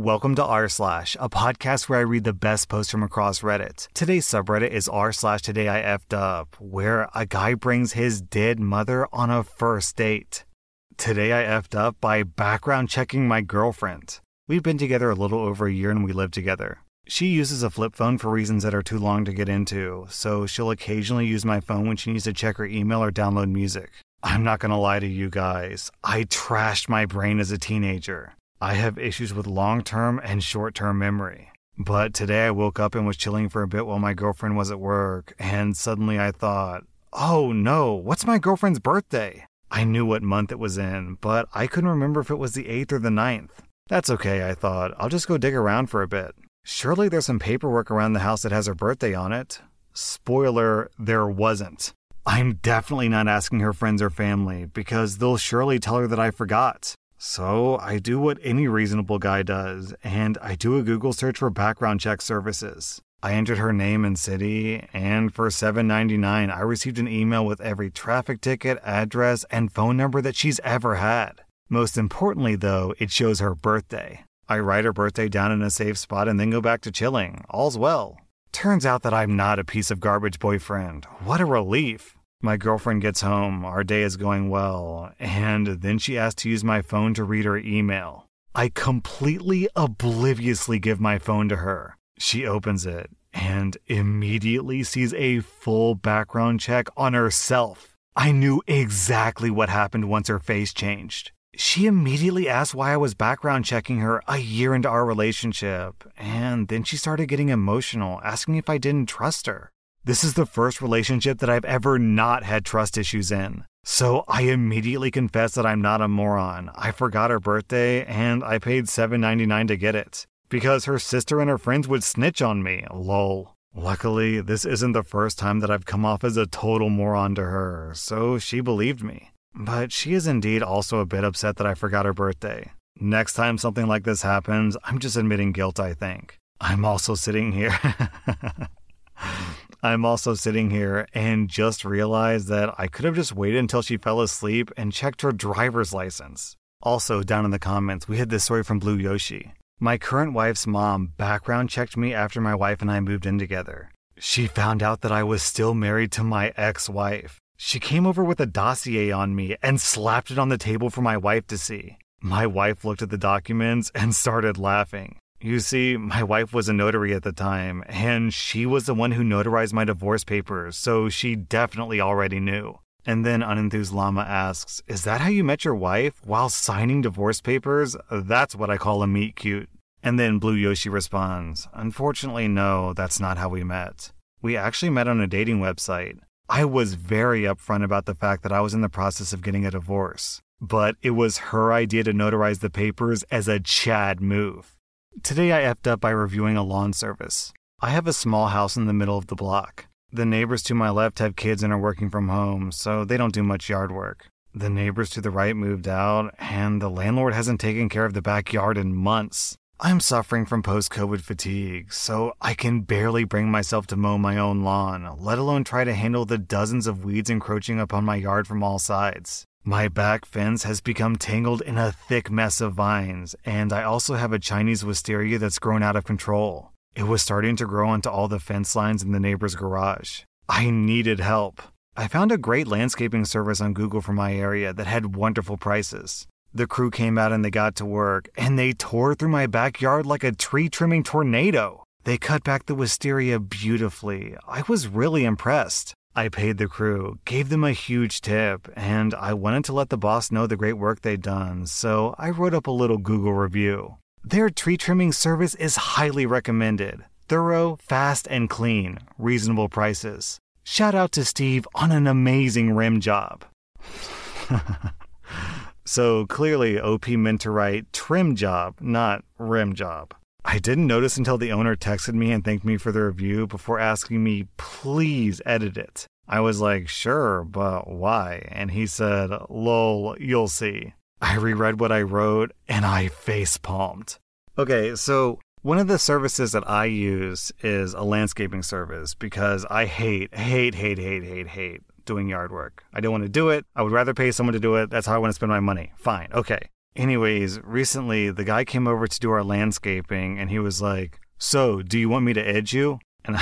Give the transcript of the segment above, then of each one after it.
Welcome to r slash, a podcast where I read the best posts from across Reddit. Today's subreddit is r slash today I effed up, where a guy brings his dead mother on a first date. Today I effed up by background checking my girlfriend. We've been together a little over a year and we live together. She uses a flip phone for reasons that are too long to get into, so she'll occasionally use my phone when she needs to check her email or download music. I'm not gonna lie to you guys, I trashed my brain as a teenager. I have issues with long term and short term memory. But today I woke up and was chilling for a bit while my girlfriend was at work, and suddenly I thought, oh no, what's my girlfriend's birthday? I knew what month it was in, but I couldn't remember if it was the 8th or the 9th. That's okay, I thought. I'll just go dig around for a bit. Surely there's some paperwork around the house that has her birthday on it. Spoiler, there wasn't. I'm definitely not asking her friends or family because they'll surely tell her that I forgot. So I do what any reasonable guy does, and I do a Google search for background check services. I entered her name and city, and for $7.99, I received an email with every traffic ticket, address, and phone number that she's ever had. Most importantly, though, it shows her birthday. I write her birthday down in a safe spot and then go back to chilling. All's well. Turns out that I'm not a piece of garbage boyfriend. What a relief. My girlfriend gets home, our day is going well, and then she asks to use my phone to read her email. I completely obliviously give my phone to her. She opens it and immediately sees a full background check on herself. I knew exactly what happened once her face changed. She immediately asked why I was background checking her a year into our relationship, and then she started getting emotional, asking if I didn't trust her. This is the first relationship that I've ever not had trust issues in. So I immediately confess that I'm not a moron. I forgot her birthday and I paid $7.99 to get it. Because her sister and her friends would snitch on me. Lol. Luckily, this isn't the first time that I've come off as a total moron to her, so she believed me. But she is indeed also a bit upset that I forgot her birthday. Next time something like this happens, I'm just admitting guilt, I think. I'm also sitting here. I'm also sitting here and just realized that I could have just waited until she fell asleep and checked her driver's license. Also, down in the comments, we had this story from Blue Yoshi. My current wife's mom background checked me after my wife and I moved in together. She found out that I was still married to my ex wife. She came over with a dossier on me and slapped it on the table for my wife to see. My wife looked at the documents and started laughing. You see, my wife was a notary at the time, and she was the one who notarized my divorce papers, so she definitely already knew. And then Unenthused Llama asks, Is that how you met your wife? While signing divorce papers? That's what I call a meet cute. And then Blue Yoshi responds, Unfortunately, no, that's not how we met. We actually met on a dating website. I was very upfront about the fact that I was in the process of getting a divorce, but it was her idea to notarize the papers as a Chad move. Today I effed up by reviewing a lawn service. I have a small house in the middle of the block. The neighbors to my left have kids and are working from home, so they don't do much yard work. The neighbors to the right moved out, and the landlord hasn't taken care of the backyard in months. I'm suffering from post COVID fatigue, so I can barely bring myself to mow my own lawn, let alone try to handle the dozens of weeds encroaching upon my yard from all sides. My back fence has become tangled in a thick mess of vines, and I also have a Chinese wisteria that's grown out of control. It was starting to grow onto all the fence lines in the neighbor's garage. I needed help. I found a great landscaping service on Google for my area that had wonderful prices. The crew came out and they got to work, and they tore through my backyard like a tree trimming tornado. They cut back the wisteria beautifully. I was really impressed. I paid the crew, gave them a huge tip, and I wanted to let the boss know the great work they'd done, so I wrote up a little Google review. Their tree trimming service is highly recommended. Thorough, fast, and clean. Reasonable prices. Shout out to Steve on an amazing rim job. so clearly, OP meant to write trim job, not rim job. I didn't notice until the owner texted me and thanked me for the review before asking me, please edit it. I was like, sure, but why? And he said, lol, you'll see. I reread what I wrote and I face palmed. Okay, so one of the services that I use is a landscaping service because I hate, hate, hate, hate, hate, hate doing yard work. I don't want to do it. I would rather pay someone to do it. That's how I want to spend my money. Fine. Okay. Anyways, recently the guy came over to do our landscaping and he was like, So, do you want me to edge you? And,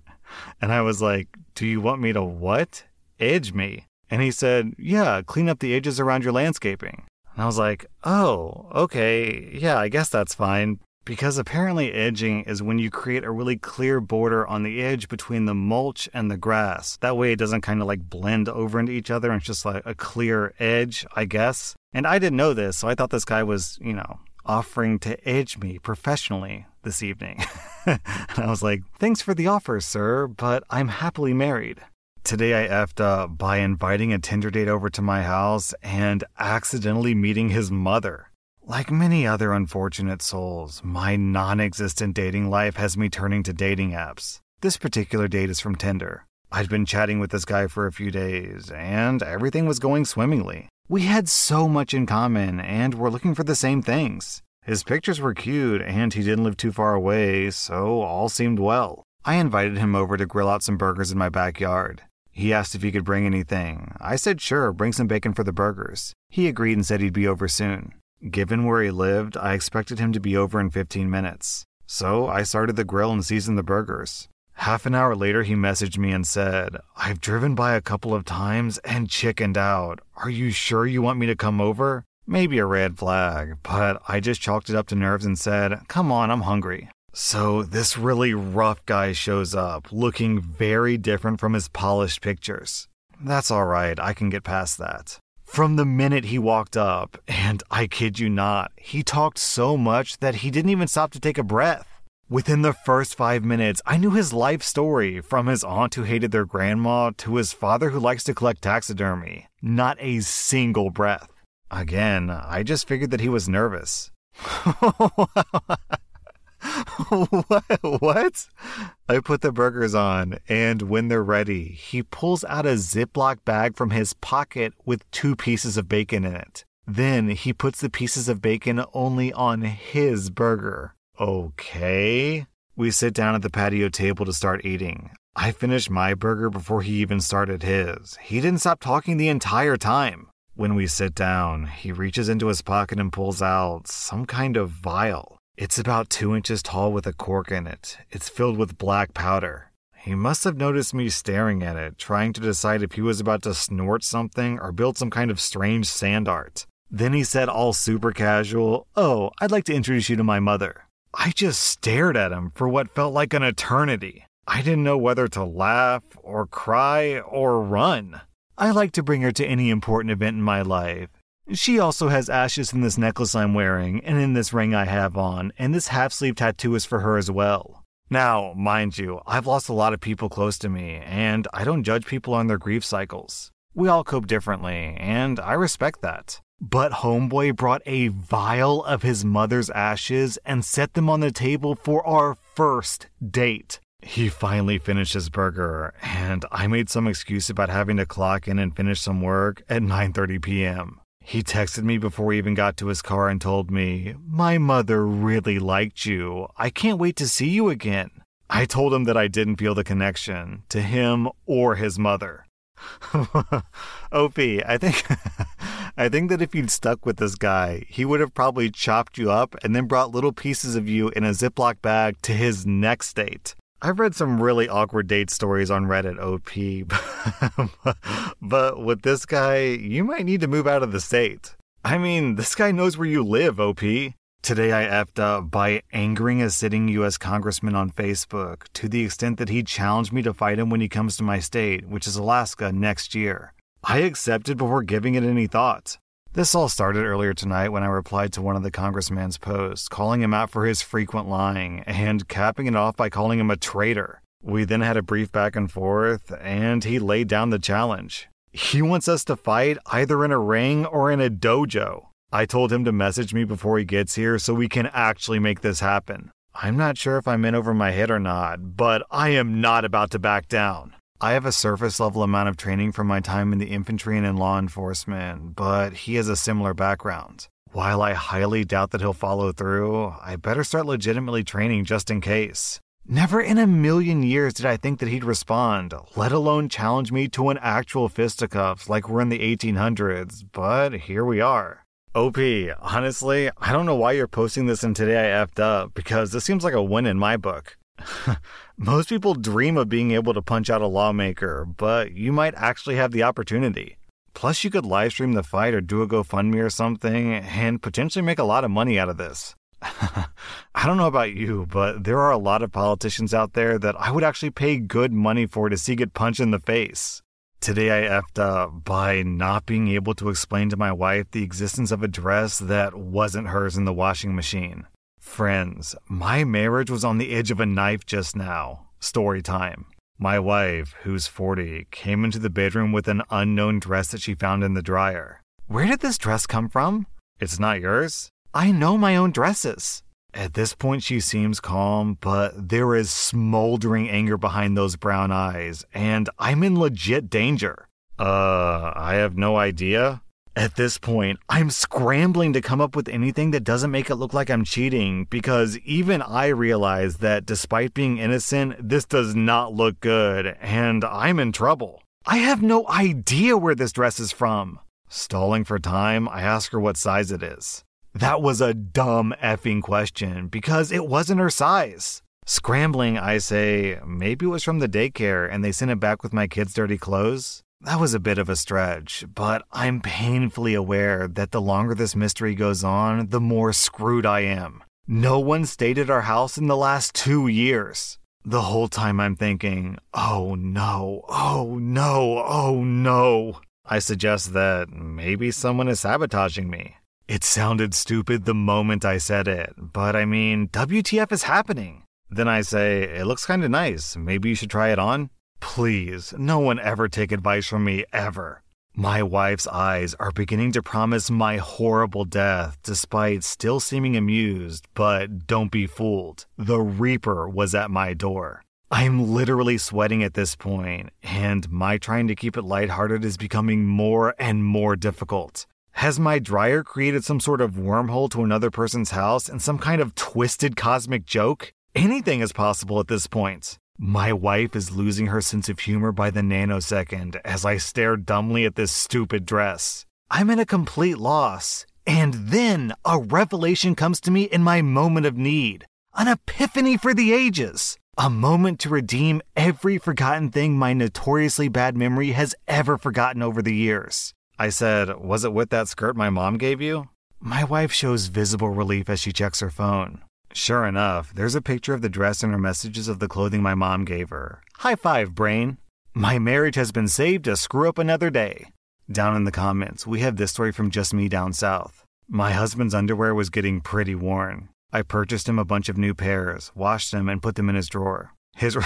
and I was like, Do you want me to what? Edge me? And he said, Yeah, clean up the edges around your landscaping. And I was like, Oh, okay, yeah, I guess that's fine. Because apparently, edging is when you create a really clear border on the edge between the mulch and the grass. That way, it doesn't kind of like blend over into each other and it's just like a clear edge, I guess. And I didn't know this, so I thought this guy was, you know, offering to edge me professionally this evening. and I was like, Thanks for the offer, sir, but I'm happily married. Today I effed up by inviting a Tinder date over to my house and accidentally meeting his mother. Like many other unfortunate souls, my non existent dating life has me turning to dating apps. This particular date is from Tinder. I'd been chatting with this guy for a few days, and everything was going swimmingly. We had so much in common, and were looking for the same things. His pictures were cute, and he didn't live too far away, so all seemed well. I invited him over to grill out some burgers in my backyard. He asked if he could bring anything. I said sure, bring some bacon for the burgers. He agreed and said he'd be over soon. Given where he lived, I expected him to be over in 15 minutes. So I started the grill and seasoned the burgers. Half an hour later, he messaged me and said, I've driven by a couple of times and chickened out. Are you sure you want me to come over? Maybe a red flag, but I just chalked it up to nerves and said, Come on, I'm hungry. So this really rough guy shows up, looking very different from his polished pictures. That's alright, I can get past that. From the minute he walked up, and I kid you not, he talked so much that he didn't even stop to take a breath. Within the first five minutes, I knew his life story from his aunt who hated their grandma to his father who likes to collect taxidermy. Not a single breath. Again, I just figured that he was nervous. what? what? I put the burgers on, and when they're ready, he pulls out a Ziploc bag from his pocket with two pieces of bacon in it. Then he puts the pieces of bacon only on his burger. Okay. We sit down at the patio table to start eating. I finished my burger before he even started his. He didn't stop talking the entire time. When we sit down, he reaches into his pocket and pulls out some kind of vial. It's about two inches tall with a cork in it. It's filled with black powder. He must have noticed me staring at it, trying to decide if he was about to snort something or build some kind of strange sand art. Then he said, all super casual, Oh, I'd like to introduce you to my mother. I just stared at him for what felt like an eternity. I didn't know whether to laugh or cry or run. I like to bring her to any important event in my life, she also has ashes in this necklace I'm wearing and in this ring I have on, and this half sleeve tattoo is for her as well. Now, mind you, I've lost a lot of people close to me, and I don't judge people on their grief cycles. We all cope differently, and I respect that. But Homeboy brought a vial of his mother's ashes and set them on the table for our first date. He finally finished his burger, and I made some excuse about having to clock in and finish some work at 9:30 p.m. He texted me before he even got to his car and told me, My mother really liked you. I can't wait to see you again. I told him that I didn't feel the connection to him or his mother. OP, I think I think that if you'd stuck with this guy, he would have probably chopped you up and then brought little pieces of you in a Ziploc bag to his next date. I've read some really awkward date stories on Reddit, OP, but with this guy, you might need to move out of the state. I mean, this guy knows where you live, OP. Today I effed up by angering a sitting US congressman on Facebook to the extent that he challenged me to fight him when he comes to my state, which is Alaska, next year. I accepted before giving it any thought. This all started earlier tonight when I replied to one of the congressman's posts, calling him out for his frequent lying and capping it off by calling him a traitor. We then had a brief back and forth, and he laid down the challenge. He wants us to fight either in a ring or in a dojo. I told him to message me before he gets here so we can actually make this happen. I'm not sure if I'm in over my head or not, but I am not about to back down. I have a surface level amount of training from my time in the infantry and in law enforcement, but he has a similar background. While I highly doubt that he'll follow through, I better start legitimately training just in case. Never in a million years did I think that he'd respond, let alone challenge me to an actual fisticuffs like we're in the 1800s, but here we are. OP, honestly, I don't know why you're posting this in Today I Effed Up because this seems like a win in my book. Most people dream of being able to punch out a lawmaker, but you might actually have the opportunity. Plus, you could live stream the fight or do a GoFundMe or something and potentially make a lot of money out of this. I don't know about you, but there are a lot of politicians out there that I would actually pay good money for to see get punched in the face. Today I effed up by not being able to explain to my wife the existence of a dress that wasn't hers in the washing machine. Friends, my marriage was on the edge of a knife just now. Story time. My wife, who's 40, came into the bedroom with an unknown dress that she found in the dryer. Where did this dress come from? It's not yours? I know my own dresses. At this point, she seems calm, but there is smoldering anger behind those brown eyes, and I'm in legit danger. Uh, I have no idea. At this point, I'm scrambling to come up with anything that doesn't make it look like I'm cheating because even I realize that despite being innocent, this does not look good and I'm in trouble. I have no idea where this dress is from. Stalling for time, I ask her what size it is. That was a dumb effing question because it wasn't her size. Scrambling, I say, maybe it was from the daycare and they sent it back with my kid's dirty clothes. That was a bit of a stretch, but I'm painfully aware that the longer this mystery goes on, the more screwed I am. No one stayed at our house in the last two years. The whole time I'm thinking, oh no, oh no, oh no. I suggest that maybe someone is sabotaging me. It sounded stupid the moment I said it, but I mean, WTF is happening? Then I say, it looks kinda nice. Maybe you should try it on? Please, no one ever take advice from me, ever. My wife's eyes are beginning to promise my horrible death, despite still seeming amused, but don't be fooled. The Reaper was at my door. I'm literally sweating at this point, and my trying to keep it lighthearted is becoming more and more difficult. Has my dryer created some sort of wormhole to another person's house and some kind of twisted cosmic joke? Anything is possible at this point. My wife is losing her sense of humor by the nanosecond as I stare dumbly at this stupid dress. I'm in a complete loss. And then a revelation comes to me in my moment of need an epiphany for the ages. A moment to redeem every forgotten thing my notoriously bad memory has ever forgotten over the years. I said, Was it with that skirt my mom gave you? My wife shows visible relief as she checks her phone. Sure enough, there's a picture of the dress and her messages of the clothing my mom gave her. High five, brain. My marriage has been saved to screw up another day. Down in the comments, we have this story from Just Me Down South. My husband's underwear was getting pretty worn. I purchased him a bunch of new pairs, washed them, and put them in his drawer. His,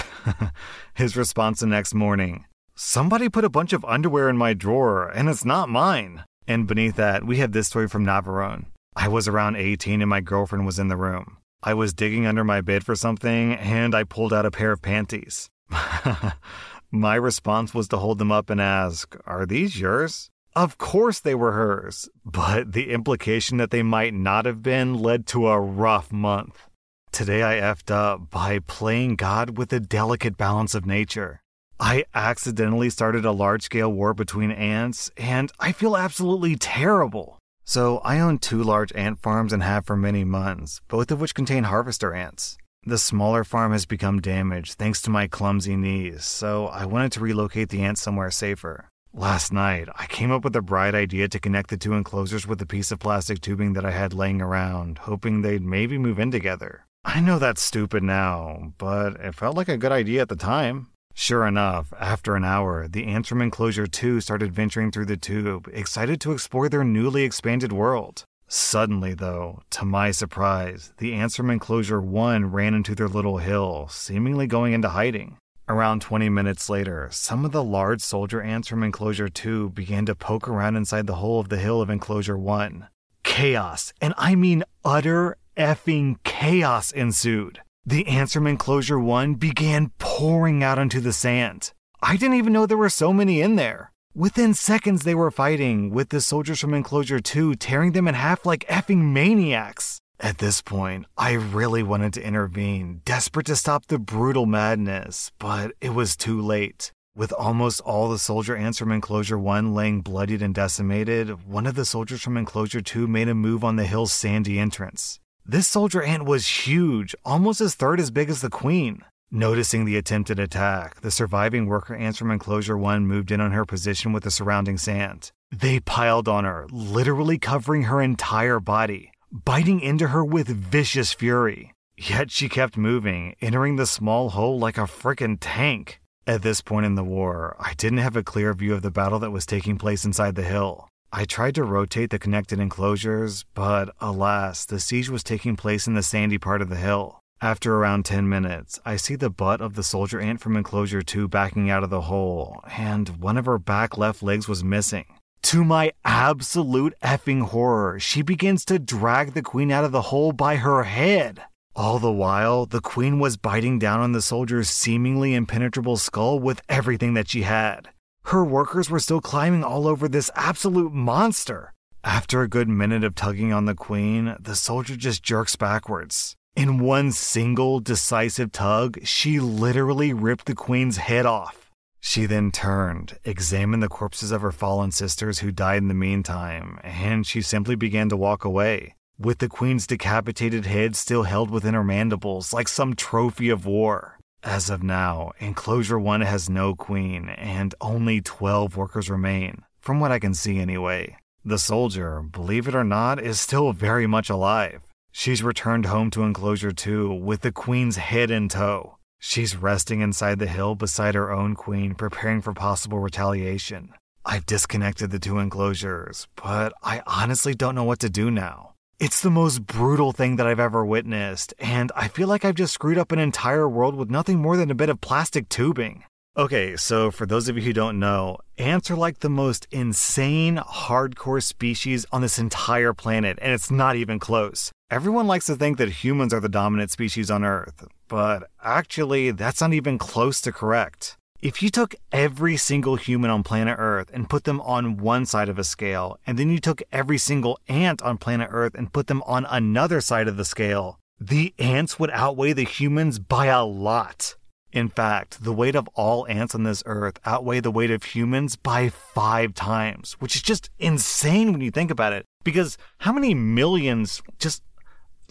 his response the next morning Somebody put a bunch of underwear in my drawer, and it's not mine. And beneath that, we have this story from Navarone. I was around 18 and my girlfriend was in the room. I was digging under my bed for something and I pulled out a pair of panties. my response was to hold them up and ask, Are these yours? Of course they were hers, but the implication that they might not have been led to a rough month. Today I effed up by playing God with the delicate balance of nature. I accidentally started a large scale war between ants, and I feel absolutely terrible. So I own two large ant farms and have for many months, both of which contain harvester ants. The smaller farm has become damaged thanks to my clumsy knees, so I wanted to relocate the ants somewhere safer. Last night, I came up with a bright idea to connect the two enclosures with a piece of plastic tubing that I had laying around, hoping they'd maybe move in together. I know that's stupid now, but it felt like a good idea at the time. Sure enough, after an hour, the ants from Enclosure 2 started venturing through the tube, excited to explore their newly expanded world. Suddenly, though, to my surprise, the ants from Enclosure 1 ran into their little hill, seemingly going into hiding. Around 20 minutes later, some of the large soldier ants from Enclosure 2 began to poke around inside the hole of the hill of Enclosure 1. Chaos, and I mean utter effing chaos ensued. The ants from Enclosure 1 began pouring out onto the sand. I didn't even know there were so many in there. Within seconds, they were fighting, with the soldiers from Enclosure 2 tearing them in half like effing maniacs. At this point, I really wanted to intervene, desperate to stop the brutal madness, but it was too late. With almost all the soldier ants from Enclosure 1 laying bloodied and decimated, one of the soldiers from Enclosure 2 made a move on the hill's sandy entrance. This soldier ant was huge, almost as third as big as the queen. Noticing the attempted attack, the surviving worker ants from Enclosure 1 moved in on her position with the surrounding sand. They piled on her, literally covering her entire body, biting into her with vicious fury. Yet she kept moving, entering the small hole like a frickin' tank. At this point in the war, I didn't have a clear view of the battle that was taking place inside the hill. I tried to rotate the connected enclosures, but alas, the siege was taking place in the sandy part of the hill. After around 10 minutes, I see the butt of the soldier ant from enclosure 2 backing out of the hole, and one of her back left legs was missing. To my absolute effing horror, she begins to drag the queen out of the hole by her head. All the while, the queen was biting down on the soldier's seemingly impenetrable skull with everything that she had. Her workers were still climbing all over this absolute monster. After a good minute of tugging on the queen, the soldier just jerks backwards. In one single decisive tug, she literally ripped the queen's head off. She then turned, examined the corpses of her fallen sisters who died in the meantime, and she simply began to walk away with the queen's decapitated head still held within her mandibles like some trophy of war. As of now, Enclosure 1 has no queen, and only 12 workers remain, from what I can see anyway. The soldier, believe it or not, is still very much alive. She's returned home to Enclosure 2 with the queen's head in tow. She's resting inside the hill beside her own queen, preparing for possible retaliation. I've disconnected the two enclosures, but I honestly don't know what to do now. It's the most brutal thing that I've ever witnessed, and I feel like I've just screwed up an entire world with nothing more than a bit of plastic tubing. Okay, so for those of you who don't know, ants are like the most insane, hardcore species on this entire planet, and it's not even close. Everyone likes to think that humans are the dominant species on Earth, but actually, that's not even close to correct. If you took every single human on planet Earth and put them on one side of a scale, and then you took every single ant on planet Earth and put them on another side of the scale, the ants would outweigh the humans by a lot. In fact, the weight of all ants on this earth outweigh the weight of humans by five times, which is just insane when you think about it. Because how many millions just,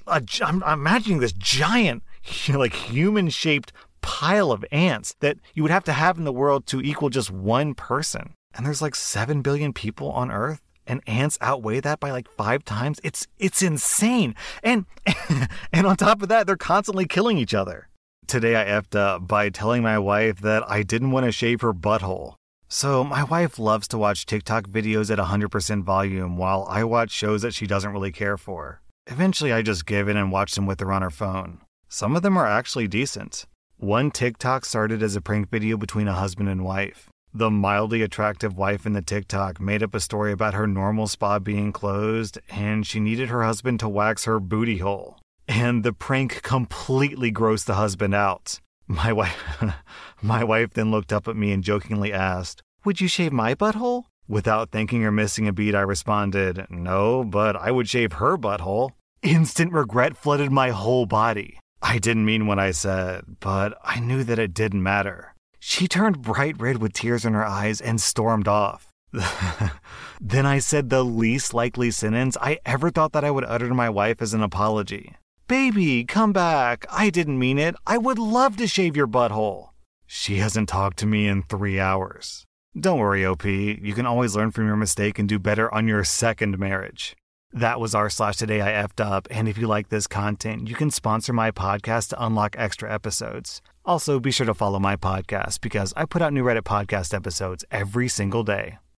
I'm, I'm imagining this giant, like human shaped pile of ants that you would have to have in the world to equal just one person. And there's like 7 billion people on Earth and ants outweigh that by like 5 times. It's it's insane. And and on top of that, they're constantly killing each other. Today I effed up by telling my wife that I didn't want to shave her butthole. So, my wife loves to watch TikTok videos at 100% volume while I watch shows that she doesn't really care for. Eventually, I just give in and watch them with her on her phone. Some of them are actually decent. One TikTok started as a prank video between a husband and wife. The mildly attractive wife in the TikTok made up a story about her normal spa being closed and she needed her husband to wax her booty hole. And the prank completely grossed the husband out. My wife my wife then looked up at me and jokingly asked, "Would you shave my butthole?" Without thinking or missing a beat, I responded, "No, but I would shave her butthole." Instant regret flooded my whole body. I didn't mean what I said, but I knew that it didn't matter. She turned bright red with tears in her eyes and stormed off. then I said the least likely sentence I ever thought that I would utter to my wife as an apology. Baby, come back. I didn't mean it. I would love to shave your butthole. She hasn't talked to me in three hours. Don't worry, OP. You can always learn from your mistake and do better on your second marriage. That was r slash today I effed up. And if you like this content, you can sponsor my podcast to unlock extra episodes. Also, be sure to follow my podcast because I put out new Reddit podcast episodes every single day.